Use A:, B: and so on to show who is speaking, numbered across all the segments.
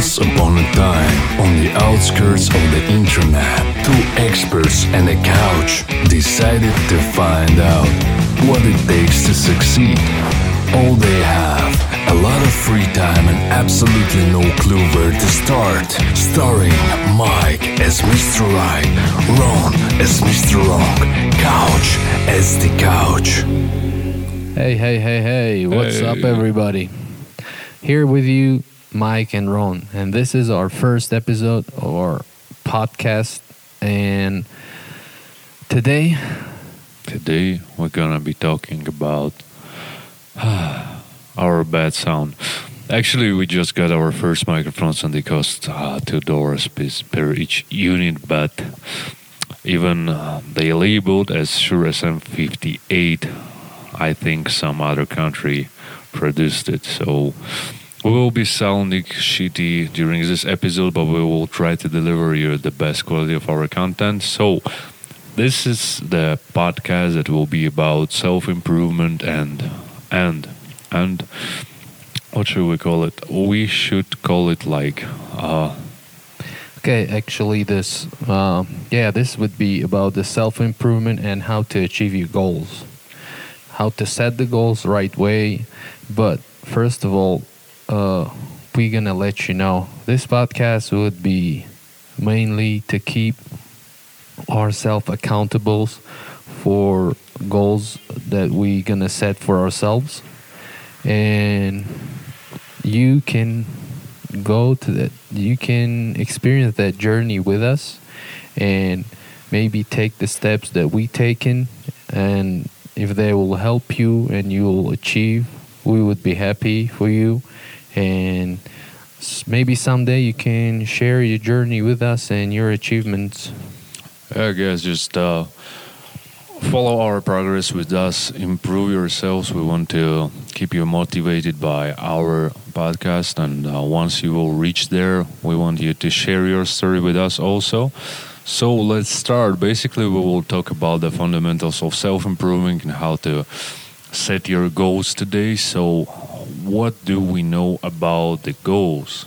A: Once upon a time, on the outskirts of the internet, two experts and a couch decided to find out what it takes to succeed. All they have, a lot of free time and absolutely no clue where to start. Starring Mike as Mr. Right, Ron as Mr. Wrong, Couch as the Couch.
B: Hey, hey, hey, hey, what's up, everybody? Here with you, Mike and Ron, and this is our first episode of our podcast. And today,
C: Today we're gonna be talking about our bad sound. Actually, we just got our first microphones and they cost uh, two dollars per- each unit, but even uh, they labeled as Shure SM58. I think some other country produced it, so we will be sounding shitty during this episode, but we will try to deliver you the best quality of our content. So. This is the podcast that will be about self improvement and and and what should we call it? We should call it like uh,
B: okay, actually, this, uh, yeah, this would be about the self improvement and how to achieve your goals, how to set the goals right way. But first of all, uh, we're gonna let you know. This podcast would be mainly to keep ourselves accountable for goals that we're gonna set for ourselves. And you can go to that you can experience that journey with us and maybe take the steps that we taken. And if they will help you and you will achieve we would be happy for you and maybe someday you can share your journey with us and your achievements
C: I guess just uh, follow our progress with us, improve yourselves. We want to keep you motivated by our podcast, and uh, once you will reach there, we want you to share your story with us also. So let's start. Basically, we will talk about the fundamentals of self improvement and how to set your goals today. So, what do we know about the goals?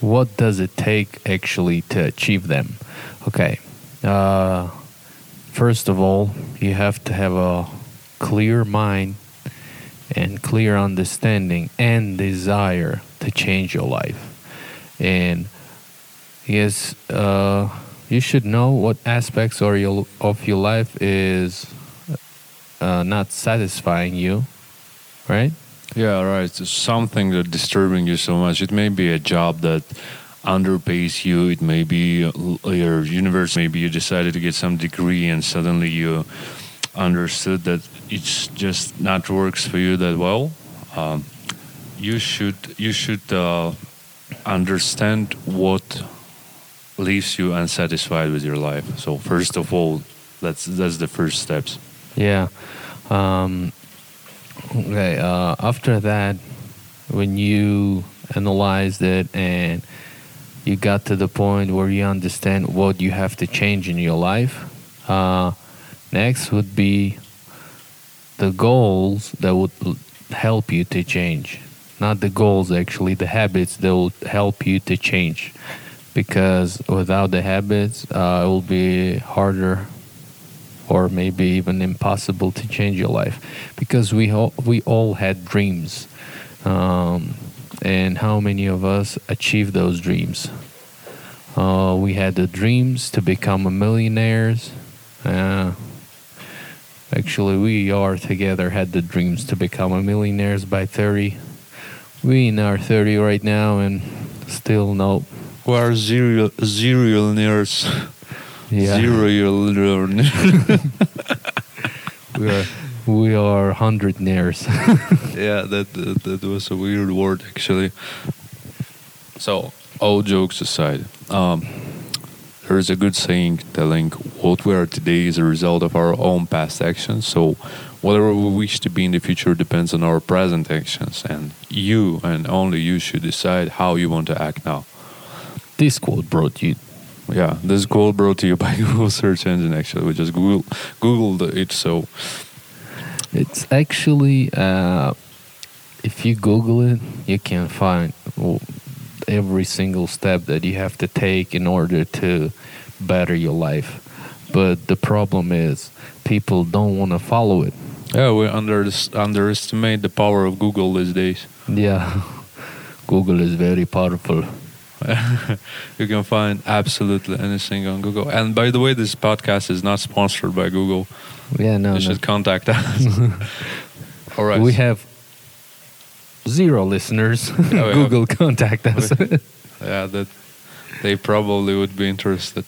B: what does it take actually to achieve them? Okay. Uh, first of all, you have to have a clear mind and clear understanding and desire to change your life. And yes, uh, you should know what aspects of your, of your life is uh, not satisfying you, right?
C: Yeah, right. It's something that disturbing you so much. It may be a job that underpays you. It may be your university. Maybe you decided to get some degree and suddenly you understood that it's just not works for you that well. Um, you should you should uh, understand what leaves you unsatisfied with your life. So first of all, that's that's the first steps.
B: Yeah. Um, okay. Uh, after that, when you analyzed it and you got to the point where you understand what you have to change in your life, uh, next would be the goals that would help you to change. Not the goals, actually, the habits that will help you to change. Because without the habits, uh, it will be harder or maybe even impossible to change your life because we all, we all had dreams um, and how many of us achieved those dreams? Uh, we had the dreams to become a millionaires. Uh, actually we are together had the dreams to become a millionaires by 30 we in our 30 right now and still no.
C: We are zero zero
B: yeah
C: Zero
B: we are we are hundred naires
C: yeah, that, that that was a weird word actually. So, all jokes aside, um, there is a good saying telling what we are today is a result of our own past actions. So, whatever we wish to be in the future depends on our present actions, and you and only you should decide how you want to act now.
B: this quote brought you
C: Yeah, this quote brought to you by Google search engine. Actually, we just Google Googled it. So,
B: It's actually, uh, if you Google it, you can find every single step that you have to take in order to better your life. But the problem is people don't want to follow it.
C: Yeah, we under underestimate the power of Google these days.
B: Yeah, Google is very powerful.
C: you can find absolutely anything on Google. And by the way, this podcast is not sponsored by Google.
B: Yeah, no,
C: you
B: no.
C: should contact us. All right.
B: We have zero listeners.
C: Oh, yeah.
B: Google contact us.
C: yeah, that they probably would be interested.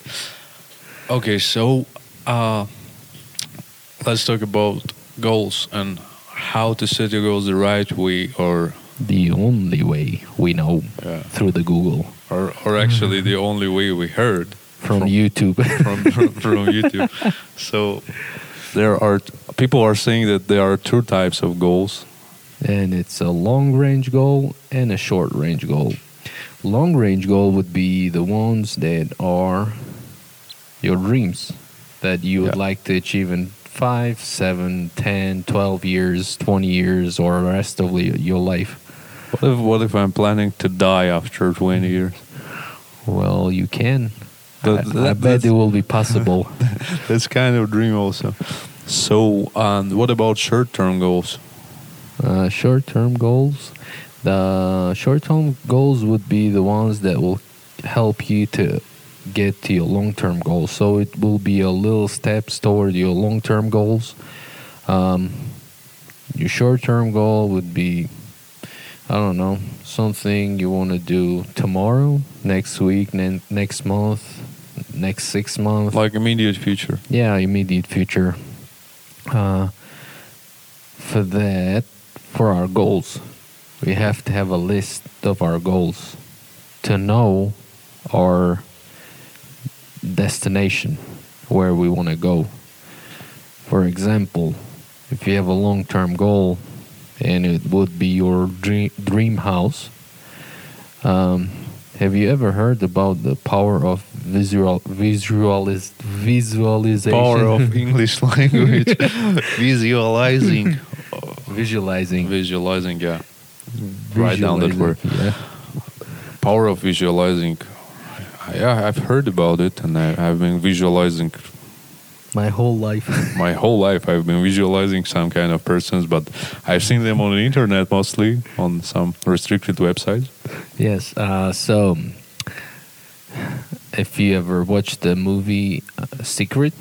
C: Okay, so uh, let's talk about goals and how to set your goals the right way, or
B: the only way we know
C: Yeah.
B: through the Google
C: or, or actually the only way we heard
B: from, YouTube.
C: from from, from YouTube. So there are people are saying that there are two types of goals.
B: and it's a long range goal and a short range goal. Long range goal would be the ones that are your dreams that you would
C: Yeah.
B: like to achieve in 5, 7, 10, 12 years, 20 years, or the rest of your life.
C: What if what if I'm planning to die after 20 years?
B: Well, you can.
C: That-
B: I, I bet it will be possible.
C: That's kind of a dream also. So, and what about short-term goals?
B: uh, short term goals. The short term goals would be the ones that will help you to get to your long term goals. So it will be a little steps toward your long term goals. Um, your short term goal would be, I don't know, something you want to do tomorrow, next week, ne- next month, next six months.
C: Like immediate future.
B: Yeah, immediate future. Uh, for that, for our goals, we have to have a list of our goals to know our destination, where we want to go. For example, if you have a long term goal and it would be your dream, dream house, um, have you ever heard about the power of visual visualis, visualization?
C: Power of English language. Visualizing.
B: visualizing.
C: Visualizing, yeah. Write down that word.
B: Yeah.
C: Power of visualizing. Yeah, I've heard about it and I, I've been visualizing
B: My whole life.
C: my whole life. I've been visualizing some kind of persons, but I've seen them on the internet mostly on some restricted websites.
B: yes. Uh, so, if you ever watched the movie uh, Secret,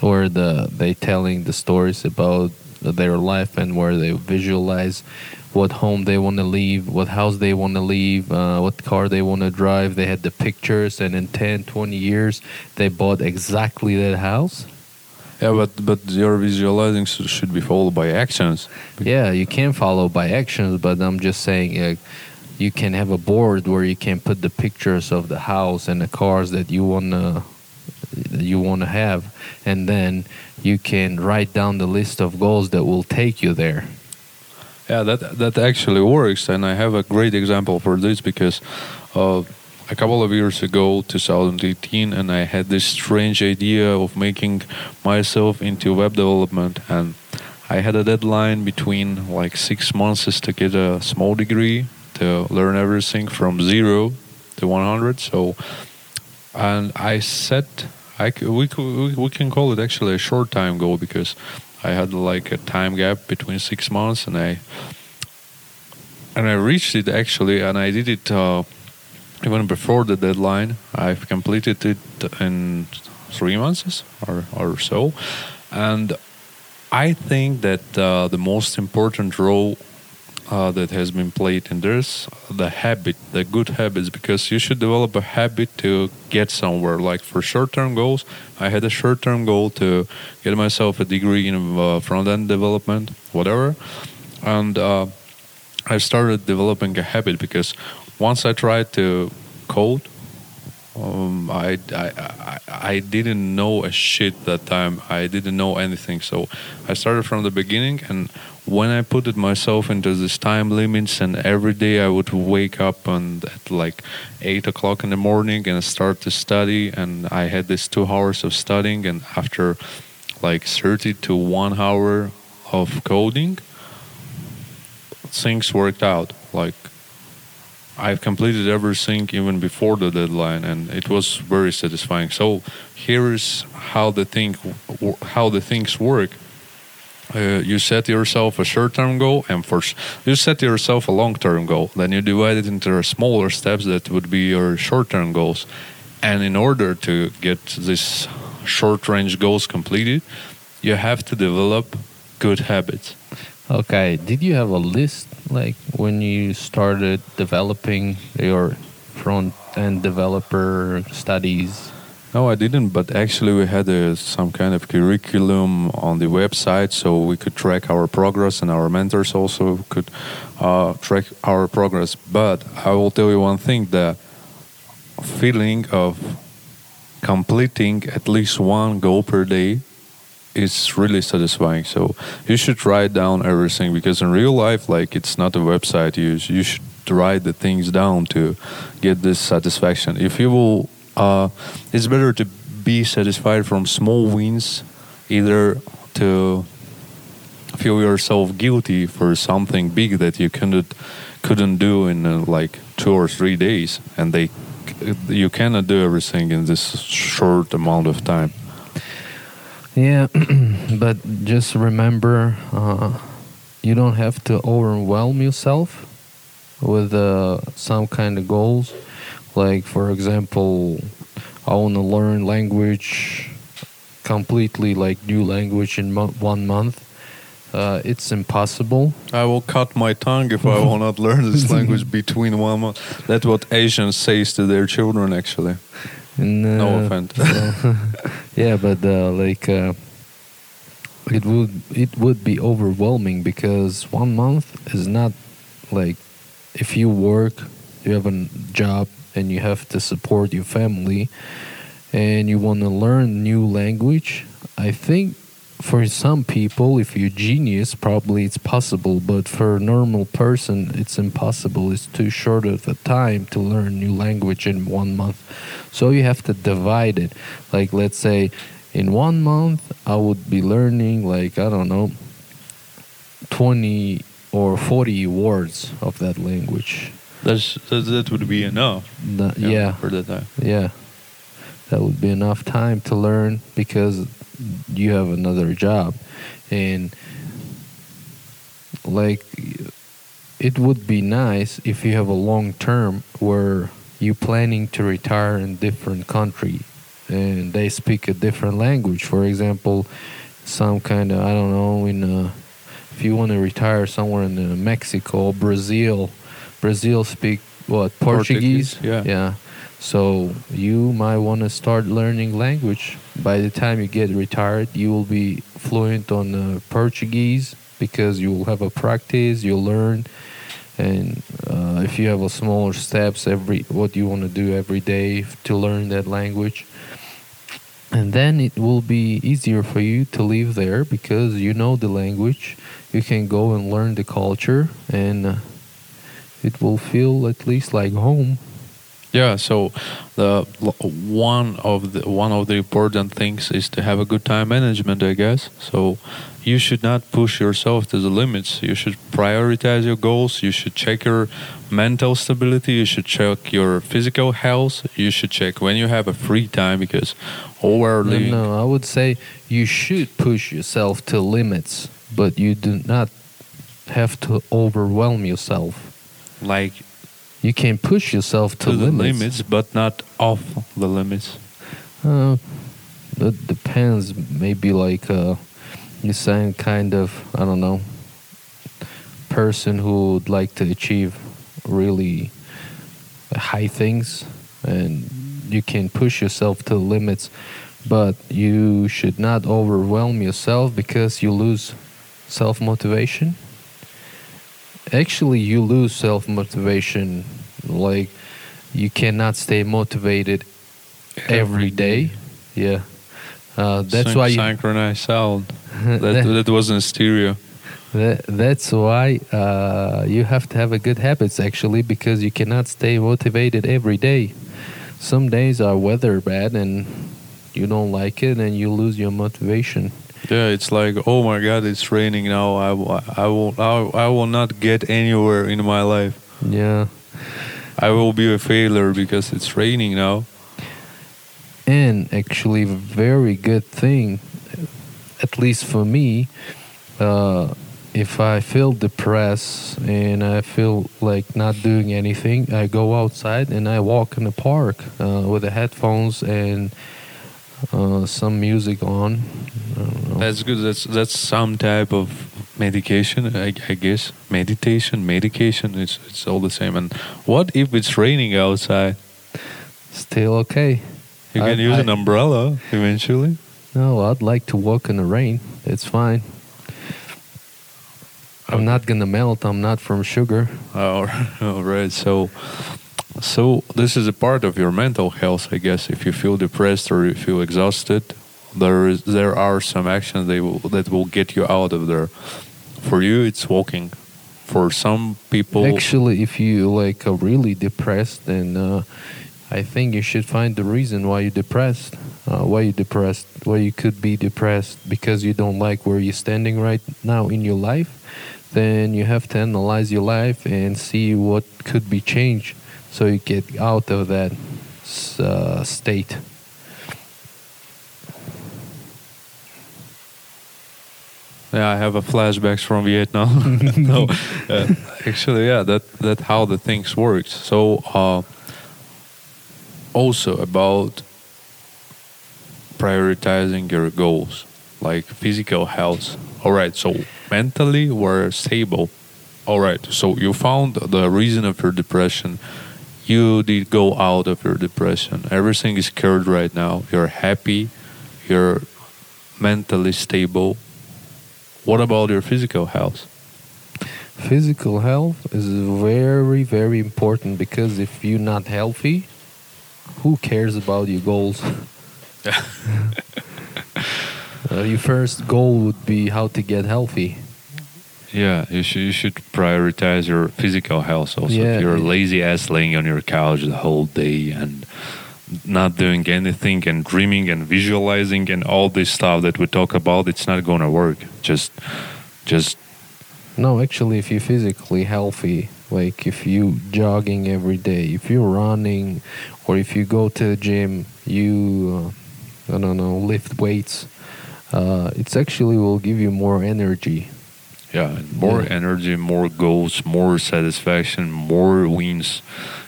B: or the they telling the stories about their life and where they visualize what home they want to leave, what house they want to leave, uh, what car they want to drive. They had the pictures, and in 10, 20 years, they bought exactly that house.
C: Yeah, but but your visualizing should be followed by actions.
B: Yeah, you can follow by actions, but I'm just saying uh, you can have a board where you can put the pictures of the house and the cars that you wanna you wanna have, and then you can write down the list of goals that will take you there.
C: Yeah, that that actually works, and I have a great example for this because uh, a couple of years ago, 2018, and I had this strange idea of making myself into web development, and I had a deadline between like six months to get a small degree to learn everything from zero to 100. So, and I set, I we, we we can call it actually a short time goal because I had like a time gap between six months, and I and I reached it actually, and I did it uh, even before the deadline. I've completed it in three months or or so, and I think that uh, the most important role uh, that has been played and there's the habit the good habits because you should develop a habit to get somewhere like for short-term goals i had a short-term goal to get myself a degree in uh, front-end development whatever and uh, i started developing a habit because once i tried to code um, I, I, I, I didn't know a shit that time. I didn't know anything. So I started from the beginning. And when I put it myself into this time limits, and every day I would wake up and at like eight o'clock in the morning and start to study. And I had this two hours of studying. And after like 30 to one hour of coding, things worked out. Like I've completed everything even before the deadline, and it was very satisfying. So here is how the thing how the things work. Uh, you set yourself a short-term goal, and first you set yourself a long-term goal. Then you divide it into smaller steps that would be your short-term goals. And in order to get these short-range goals completed, you have to develop good habits.
B: Okay. Did you have a list like when you started developing your front end developer studies?
C: No, I didn't. But actually, we had a, some kind of curriculum on the website, so we could track our progress, and our mentors also could uh, track our progress. But I will tell you one thing: the feeling of completing at least one goal per day is really satisfying. So you should write down everything because in real life, like it's not a website. You you should write the things down to get this satisfaction. If you will, uh, it's better to be satisfied from small wins, either to feel yourself guilty for something big that you couldn't couldn't do in uh, like two or three days, and they you cannot do everything in this short amount of time.
B: Yeah, but just remember, uh, you don't have to overwhelm yourself with uh, some kind of goals. Like, for example, I want to learn language completely, like new language in mo- one month. Uh, it's impossible.
C: I will cut my tongue if I will not learn this language between one month. That's what Asians says to their children, actually.
B: And, uh,
C: no offense.
B: yeah, but uh, like uh, it would it would be overwhelming because one month is not like if you work, you have a job, and you have to support your family, and you want to learn new language. I think for some people, if you're genius, probably it's possible, but for a normal person, it's impossible. It's too short of a time to learn new language in one month. So you have to divide it. Like let's say in one month I would be learning like I don't know 20 or 40 words of that language.
C: That's, that, that would be enough.
B: The- yeah.
C: For that time.
B: Yeah. That would be enough time to learn because you have another job. And like it would be nice if you have a long term where you planning to retire in different country and they speak a different language. For example, some kind of I don't know in uh, if you want to retire somewhere in uh, Mexico or Brazil, Brazil speak what Portuguese?
C: Portuguese, yeah.
B: Yeah. So you might want to start learning language. By the time you get retired, you will be fluent on uh, Portuguese because you will have a practice. You'll learn, and uh, if you have a smaller steps every what you want to do every day to learn that language, and then it will be easier for you to live there because you know the language. You can go and learn the culture, and uh, it will feel at least like home.
C: Yeah, so the one of the one of the important things is to have a good time management, I guess. So you should not push yourself to the limits. You should prioritize your goals. You should check your mental stability. You should check your physical health. You should check when you have a free time because we're
B: No, no, I would say you should push yourself to limits, but you do not have to overwhelm yourself.
C: Like
B: You can push yourself to,
C: to, the
B: limits.
C: limits, but not off the limits.
B: Uh, it depends. Maybe like uh, you saying kind of I don't know person who would like to achieve really high things, and you can push yourself to the limits, but you should not overwhelm yourself because you lose self motivation. Actually, you lose self motivation. Like you cannot stay motivated every day. Yeah. Uh, that's
C: Syn-
B: why you,
C: synchronized sound. That,
B: that,
C: that wasn't stereo.
B: that- that's why uh, you have to have a good habits actually because you cannot stay motivated every day. Some days are weather bad and you don't like it and you lose your motivation.
C: Yeah, it's like, oh my God, it's raining now. I, will- I will, I, I will not get anywhere in my life.
B: Yeah.
C: I will be a failure because it's raining now.
B: and actually a very good thing at least for me uh, if i feel depressed and i feel like not doing anything i go outside and i walk in the park uh, with the headphones and uh, some music on I.
C: That's good. That's that's some type of medication, I, I guess. Meditation, medication. It's it's all the same. And what if it's raining outside?
B: still okay
C: You
B: I-
C: can use
B: I-
C: an umbrella eventually.
B: no i'd like to walk in the rain it's fine i'm
C: Okay.
B: not gonna melt i'm not from sugar
C: All all right. So, so this is a part of your mental health, I guess. If you feel depressed or you feel exhausted, there is there are some actions they will, that will get you out of there. For you, it's walking. For some people,
B: Actually, if you like are really depressed, then uh, I think you should find the reason why you're depressed. Uh, why you're depressed? Why you could be depressed because you don't like where you're standing right now in your life. Then you have to analyze your life and see what could be changed so you get out of that uh, state.
C: Yeah, I have a flashbacks from Vietnam. no, uh, actually, yeah, that that how the things works. So, uh, also about prioritizing your goals, like physical health. All right, so mentally we're stable. All right, so you found the reason of your depression. You did go out of your depression. Everything is cured right now. You're happy. You're mentally stable. What about your physical health?
B: Physical health is very, very important because if you're not healthy, who cares about your goals? Uh, your first goal would be how to get healthy.
C: Yeah, you should you should prioritize your physical health also.
B: Yeah.
C: If you're lazy ass laying on your couch the whole day and not doing anything and dreaming and visualizing and all this stuff that we talk about, it's not gonna work. Just just
B: No, actually, if you're physically healthy, like if you jogging every day, if you're running, or if you go to the gym, you, uh, I don't know, lift weights, uh, it's actually will give you more energy.
C: Yeah, more
B: Yeah.
C: energy, more goals, more satisfaction, more wins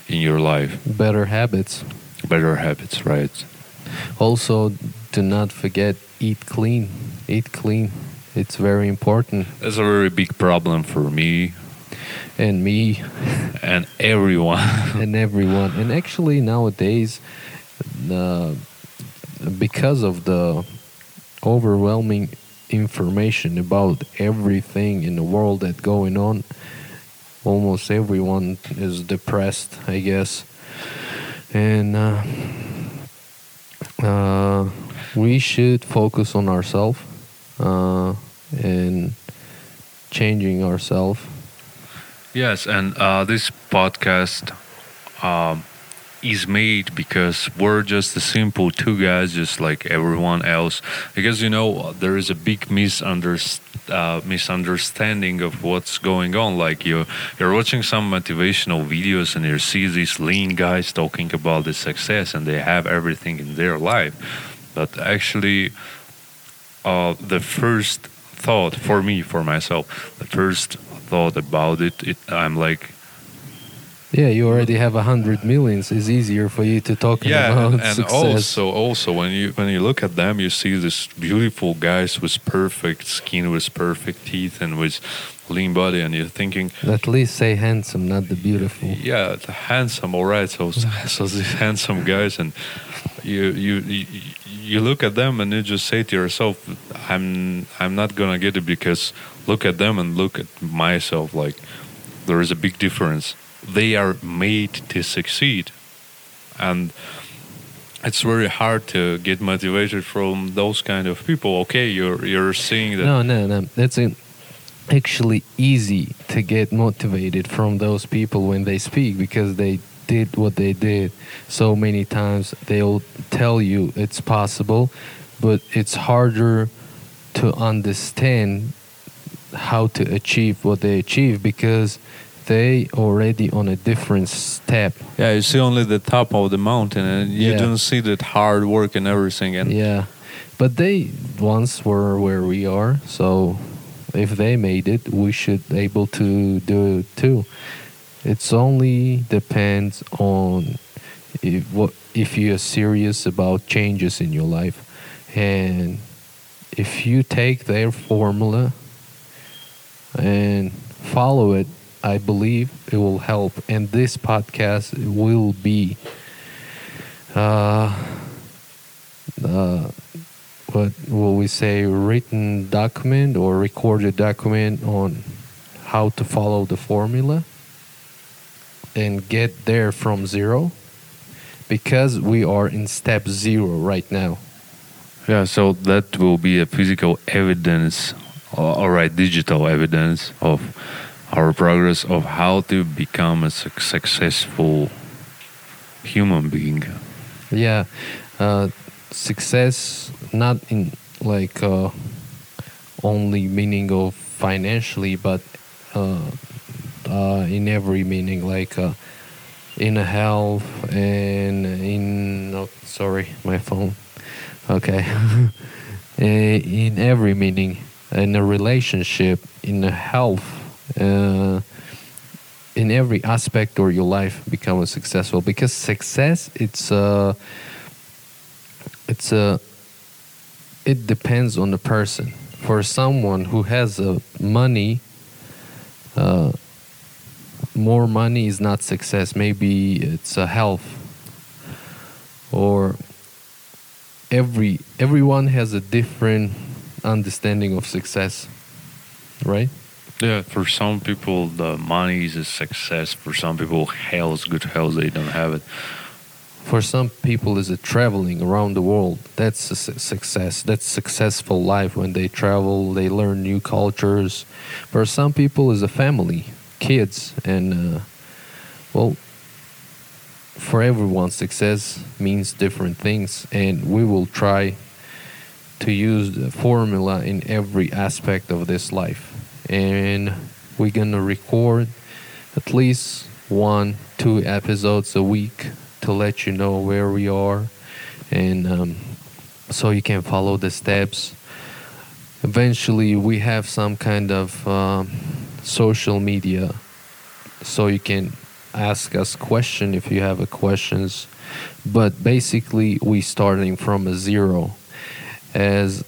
C: in your life.
B: better habits.
C: Better habits, right?
B: Also, do not forget eat clean. Eat clean. It's very important.
C: That's a very big problem for me
B: And me
C: and everyone.
B: and everyone. And actually, nowadays, uh, because of the overwhelming information about everything in the world that going on, almost everyone is depressed, I guess. And uh, uh, we should focus on ourselves uh, and changing ourselves.
C: Yes, and uh, this podcast um, is made because we're just a simple two guys, just like everyone else. Because you know there is a big misunderst- uh, misunderstanding of what's going on. Like you, you're watching some motivational videos and you see these lean guys talking about the success and they have everything in their life, but actually, uh, the first thought for me, for myself, the first thought about it, it I'm like,
B: Yeah, you already have a hundred millions. It's easier for you to talk
C: yeah,
B: about
C: and, and
B: success.
C: also, also when you when you look at them, you see these beautiful guys with perfect skin, with perfect teeth, and with lean body, and you're thinking,
B: At least say handsome, not the beautiful.
C: yeah, the handsome, all right. So so these handsome guys, and you you you, you look at them and you just say to yourself, I'm I'm not gonna get it because look at them and look at myself. Like there is a big difference. They are made to succeed, and it's very hard to get motivated from those kind of people. Okay, you're you're seeing that.
B: No, no, no. That's it. actually easy to get motivated from those people when they speak because they did what they did so many times. They'll tell you it's possible, but it's harder to understand how to achieve what they achieve because they already on a different step.
C: Yeah, you see only the top of the mountain, and you
B: Yeah.
C: don't see that hard work and everything. And
B: Yeah, but they once were where we are, so if they made it, we should able to do it too. It's only depends on if what if you are serious about changes in your life, and if you take their formula and follow it, I believe it will help. And this podcast will be. Uh, uh, what will we say written document or recorded document on how to follow the formula and get there from zero because we are in step zero right now
C: yeah, so that will be a physical evidence, or, all right, digital evidence of our progress of how to become a suc- successful human being.
B: yeah uh, success not in like uh, only meaning of financially but uh, uh, in every meaning like uh, in health and in oh, sorry my phone. Okay. Eh, in every meaning. In a relationship in a health uh, in every aspect of your life become successful. Because success it's uh it's a it depends on the person. For someone who has uh, money uh, more money is not success. Maybe it's a health. Or every everyone has a different understanding of success right
C: Yeah, for some people, the money is a success. For some people, health, good health, they don't have it.
B: for some people is it traveling around the world. That's a su- success. That's successful life when they travel they learn new cultures. For some people is a family kids and uh, well for everyone success means different things. And we will try to use the formula in every aspect of this life and we're gonna record at least one two episodes a week to let you know where we are. And um, so you can follow the steps. Eventually we have some kind of um, social media. So you can ask us question if you have a questions. But basically we starting from a zero. As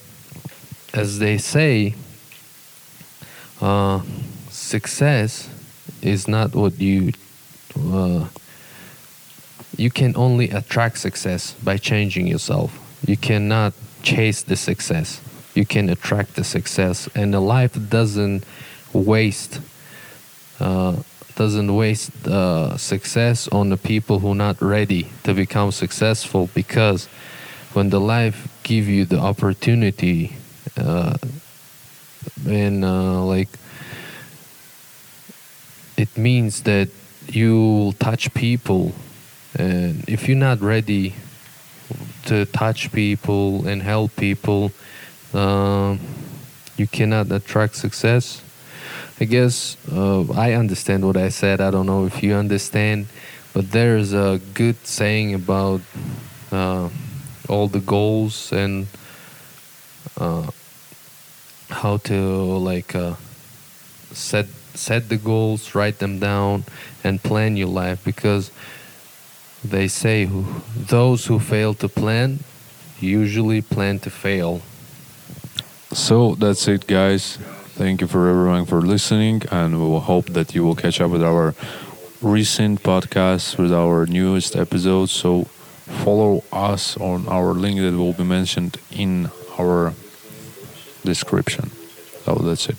B: as they say uh, success is not what you uh, you can only attract success by changing yourself. You cannot chase the success. You can attract the success and the life doesn't waste uh, doesn't waste uh, success on the people who are not ready to become successful because when the life give you the opportunity uh, and uh, like it means that you will touch people. And if you're not ready to touch people and help people um, you cannot attract success. I guess uh, i understand what i said. I don't know if you understand but there's a good saying about uh, all the goals and uh, how to like uh, set set the goals write them down and plan your life because they say who, those who fail to plan usually plan to fail
C: So that's it, guys. Thank you for everyone for listening, and we will hope that you will catch up with our recent podcast with our newest episodes. So follow us on our link that will be mentioned in our description. So that's it.